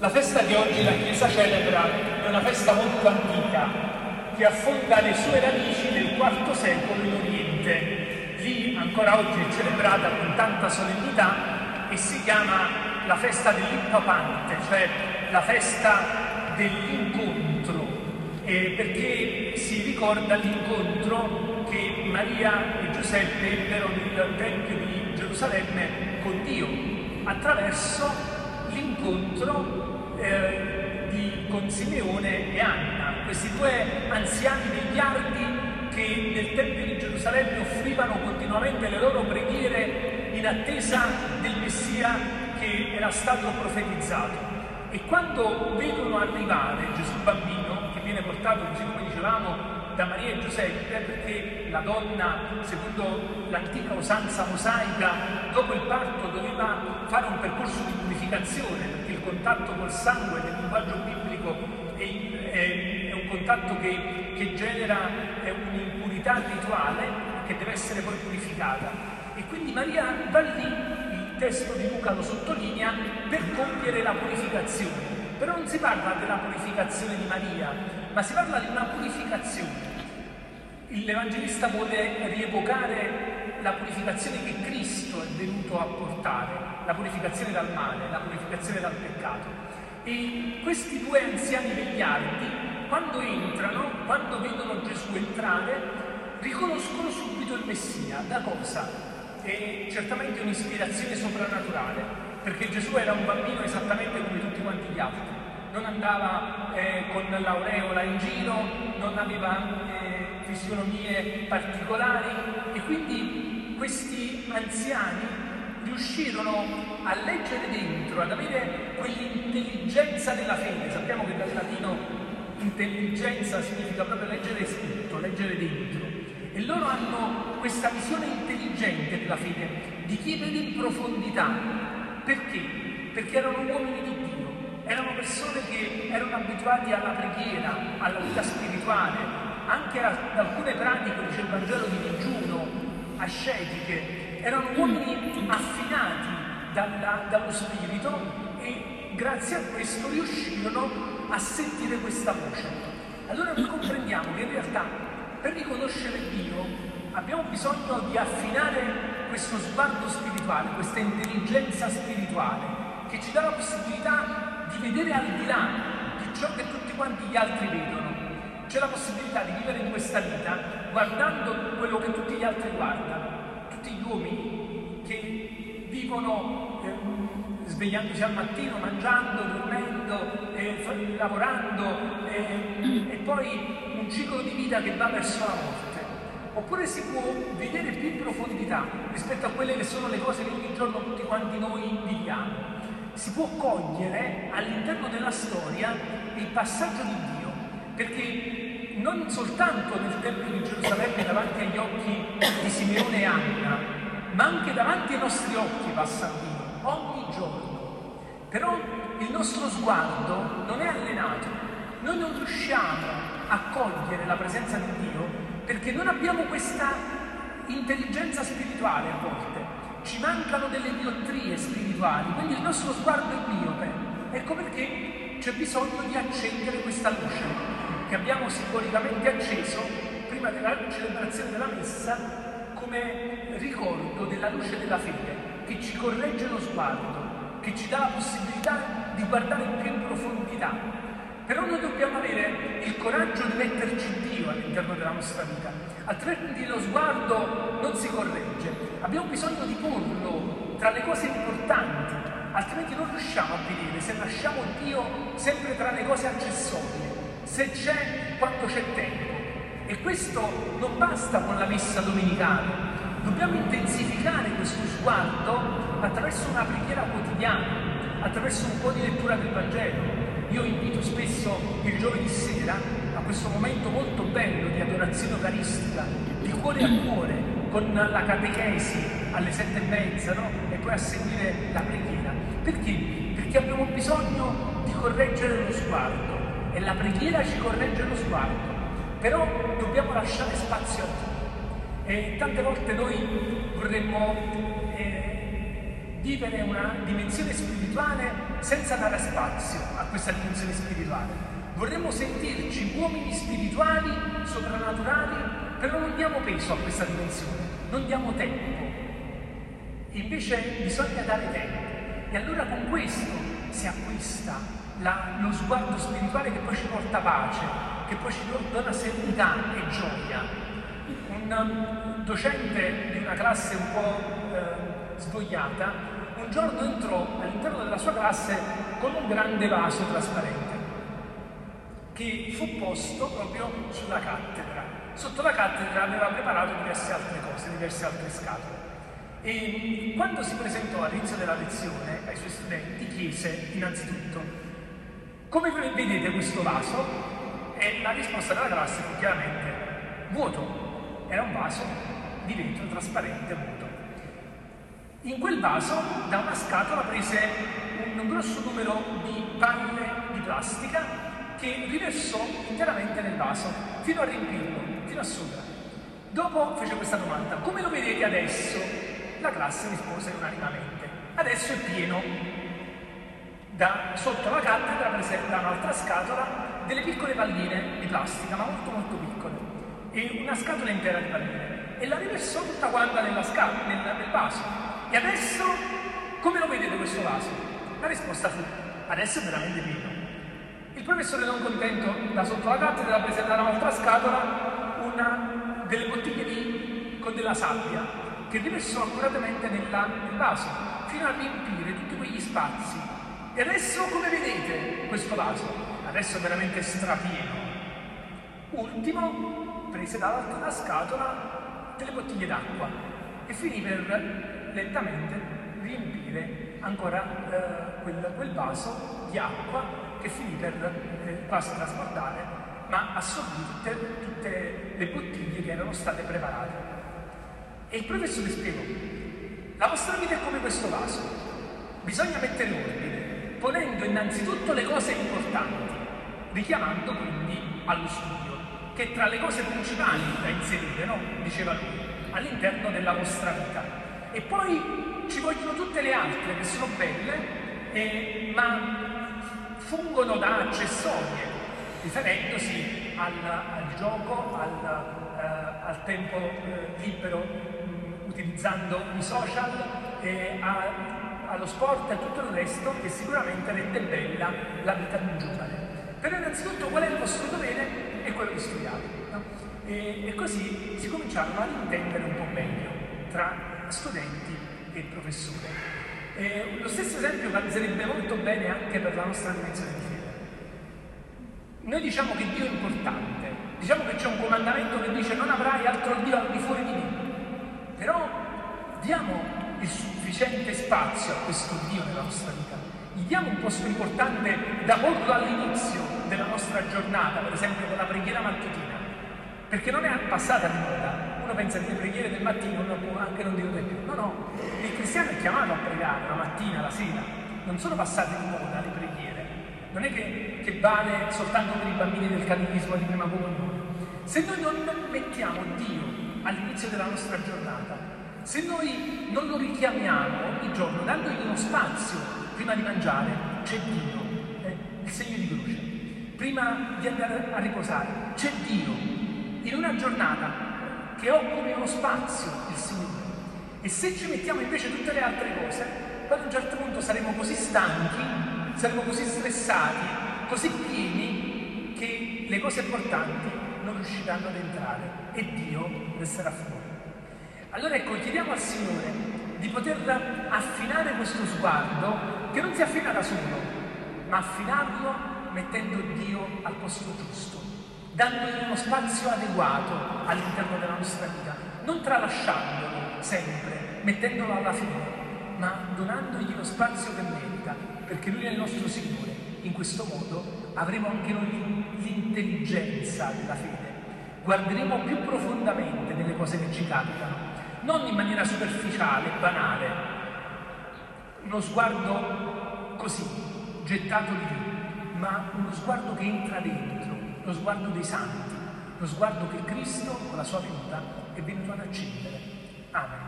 La festa che oggi la Chiesa celebra è una festa molto antica che affonda le sue radici nel IV secolo in Oriente. Lì ancora oggi è celebrata con tanta solennità e si chiama la festa dell'ippapante, cioè la festa dell'incontro, eh, perché si ricorda l'incontro che Maria e Giuseppe ebbero nel Tempio di Gerusalemme con Dio attraverso l'incontro eh, di, con Simeone e Anna, questi due anziani vegliardi che nel Tempio di Gerusalemme offrivano continuamente le loro preghiere in attesa del Messia che era stato profetizzato. E quando vedono arrivare Gesù bambino, che viene portato, così come dicevamo, da Maria e Giuseppe, perché la donna, secondo l'antica usanza mosaica, dopo il parto doveva fare un percorso di purificazione, perché il contatto col sangue nel linguaggio biblico è, è, è un contatto che, che genera un'impurità rituale che deve essere poi purificata. E quindi Maria va lì, il testo di Luca lo sottolinea, per compiere la purificazione. Però non si parla della purificazione di Maria, ma si parla di una purificazione. L'Evangelista vuole rievocare la purificazione che Cristo è venuto a portare, la purificazione dal male, la purificazione dal peccato. E questi due anziani vegliardi, quando entrano, quando vedono Gesù entrare, riconoscono subito il Messia. Da cosa? È certamente un'ispirazione soprannaturale, perché Gesù era un bambino esattamente come tutti quanti gli altri non andava eh, con l'aureola in giro, non aveva eh, fisionomie particolari e quindi questi anziani riuscirono a leggere dentro, ad avere quell'intelligenza della fede. Sappiamo che dal latino intelligenza significa proprio leggere scritto, leggere dentro. E loro hanno questa visione intelligente della fede, di chi vede in profondità. Perché? Perché erano uomini di Dio erano persone che erano abituati alla preghiera, alla vita spirituale, anche ad alcune pratiche, dice il Vangelo di digiuno, ascetiche, erano uomini affinati dalla, dallo spirito e grazie a questo riuscirono a sentire questa voce. Allora noi comprendiamo che in realtà per riconoscere Dio abbiamo bisogno di affinare questo sguardo spirituale, questa intelligenza spirituale che ci dà la possibilità di vedere al di là di ciò che tutti quanti gli altri vedono. C'è la possibilità di vivere in questa vita guardando quello che tutti gli altri guardano. Tutti gli uomini che vivono eh, svegliandosi al mattino, mangiando, dormendo, eh, lavorando eh, e poi un ciclo di vita che va verso la morte. Oppure si può vedere più in profondità rispetto a quelle che sono le cose che ogni giorno tutti quanti noi viviamo si può cogliere all'interno della storia il passaggio di Dio, perché non soltanto nel Tempio di Gerusalemme davanti agli occhi di Simeone e Anna, ma anche davanti ai nostri occhi passa Dio, ogni giorno. Però il nostro sguardo non è allenato, noi non riusciamo a cogliere la presenza di Dio perché non abbiamo questa intelligenza spirituale a volte ci mancano delle diottrie spirituali, quindi il nostro sguardo è miope. Ecco perché c'è bisogno di accendere questa luce che abbiamo simbolicamente acceso prima della celebrazione della messa come ricordo della luce della fede che ci corregge lo sguardo, che ci dà la possibilità di guardare più in profondità. Però noi dobbiamo avere il coraggio di metterci Dio all'interno della nostra vita, altrimenti lo sguardo non si corregge. Abbiamo bisogno di porlo tra le cose importanti, altrimenti non riusciamo a vedere se lasciamo Dio sempre tra le cose accessorie, se c'è quanto c'è tempo. E questo non basta con la messa domenicale, dobbiamo intensificare questo sguardo attraverso una preghiera quotidiana, attraverso un po' di lettura del Vangelo. Io invito spesso il giovedì sera a questo momento molto bello di adorazione eucaristica, di cuore a cuore, con la catechesi alle sette e mezza, no? E poi a seguire la preghiera. Perché? Perché abbiamo bisogno di correggere lo sguardo e la preghiera ci corregge lo sguardo, però dobbiamo lasciare spazio a Dio. E tante volte noi vorremmo eh, vivere una dimensione spirituale senza dare spazio a questa dimensione spirituale. Vorremmo sentirci uomini spirituali, soprannaturali, però non diamo peso a questa dimensione, non diamo tempo. Invece bisogna dare tempo. E allora con questo si acquista la, lo sguardo spirituale che poi ci porta pace, che poi ci dona serenità e gioia. Un docente di una classe un po' eh, svogliata un giorno entrò all'interno della sua classe con un grande vaso trasparente che fu posto proprio sulla cattedra. Sotto la cattedra aveva preparato diverse altre cose, diverse altre scatole. E quando si presentò all'inizio della lezione ai suoi studenti chiese innanzitutto come vedete questo vaso? E la risposta della classe fu chiaramente vuoto. Era un vaso di vetro trasparente vuoto. In quel vaso da una scatola prese un grosso numero di palle di plastica che riversò interamente nel vaso fino a riempirlo, fino a sopra. Dopo fece questa domanda, come lo vedete adesso? La classe rispose unanimamente, adesso è pieno. Da sotto la cattedra prese da un'altra scatola delle piccole palline di plastica, ma molto molto piccole, e una scatola intera di palline, e la riversò tutta quanta nella scatola, nel, nel vaso. E adesso come lo vedete questo vaso? La risposta fu, adesso è veramente pieno. Il professore non contento da sotto la cattedra prese da un'altra scatola una delle bottiglie di, con della sabbia che riversò accuratamente nella, nel vaso fino a riempire tutti quegli spazi. E adesso come vedete questo vaso? Adesso è veramente strapieno. Ultimo, prese dall'altra scatola delle bottiglie d'acqua e finì per lentamente riempire ancora eh, quel, quel, vaso di acqua che finì per eh, quasi trasportare, ma assorbì tutte, tutte le bottiglie che erano state preparate. E il professore spiegò, la vostra vita è come questo vaso, bisogna mettere ordine, ponendo innanzitutto le cose importanti, richiamando quindi allo studio, che tra le cose principali da inserire, no? diceva lui, all'interno della vostra vita. E poi ci vogliono tutte le altre che sono belle, eh, ma fungono da accessorie, riferendosi al, al gioco, al, eh, al tempo eh, libero mh, mm, utilizzando i social, a, allo sport e a tutto il resto che sicuramente rende bella la vita di un giovane. Però innanzitutto qual è il vostro dovere? È quello di studiare. No? E, e così si cominciarono ad intendere un po' meglio tra studenti e professore. Eh, lo stesso esempio sarebbe molto bene anche per la nostra dimensione di fede. Noi diciamo che Dio è importante, diciamo che c'è un comandamento che dice non avrai altro Dio al di fuori di me, però diamo spazio a questo Dio nella nostra vita, gli diamo un posto importante da porlo all'inizio della nostra giornata, per esempio con la preghiera mattutina, perché non è passata di moda, uno pensa che le preghiere del mattino uno anche non dire più. No, no, il cristiano è chiamato a pregare la mattina, la sera, non sono passate di moda le preghiere, non è che, che vale soltanto per i bambini del catechismo di prima comunione. Se noi non mettiamo Dio all'inizio della nostra giornata, se noi non lo richiamiamo ogni giorno, dandogli uno spazio prima di mangiare, c'è Dio, eh, il segno di croce. Prima di andare a riposare, c'è Dio. In una giornata che occupi uno spazio il Signore. E se ci mettiamo invece tutte le altre cose, poi ad un certo punto saremo così stanchi, saremo così stressati, così pieni, che le cose importanti non riusciranno ad entrare e Dio resterà fuori. Allora ecco, chiediamo al Signore di poter affinare questo sguardo, che non si affina da solo, ma affinarlo mettendo Dio al posto giusto dandogli uno spazio adeguato all'interno della nostra vita, non tralasciandolo sempre, mettendolo alla fine, ma donandogli lo spazio che merita, perché Lui è il nostro Signore. In questo modo avremo anche noi l'intelligenza della fede, guarderemo più profondamente nelle cose che ci capitano, non in maniera superficiale, banale, uno sguardo così, gettato lì, ma uno sguardo che entra dentro lo sguardo dei santi, lo sguardo che Cristo con la sua venuta è venuto ad accendere. Amen.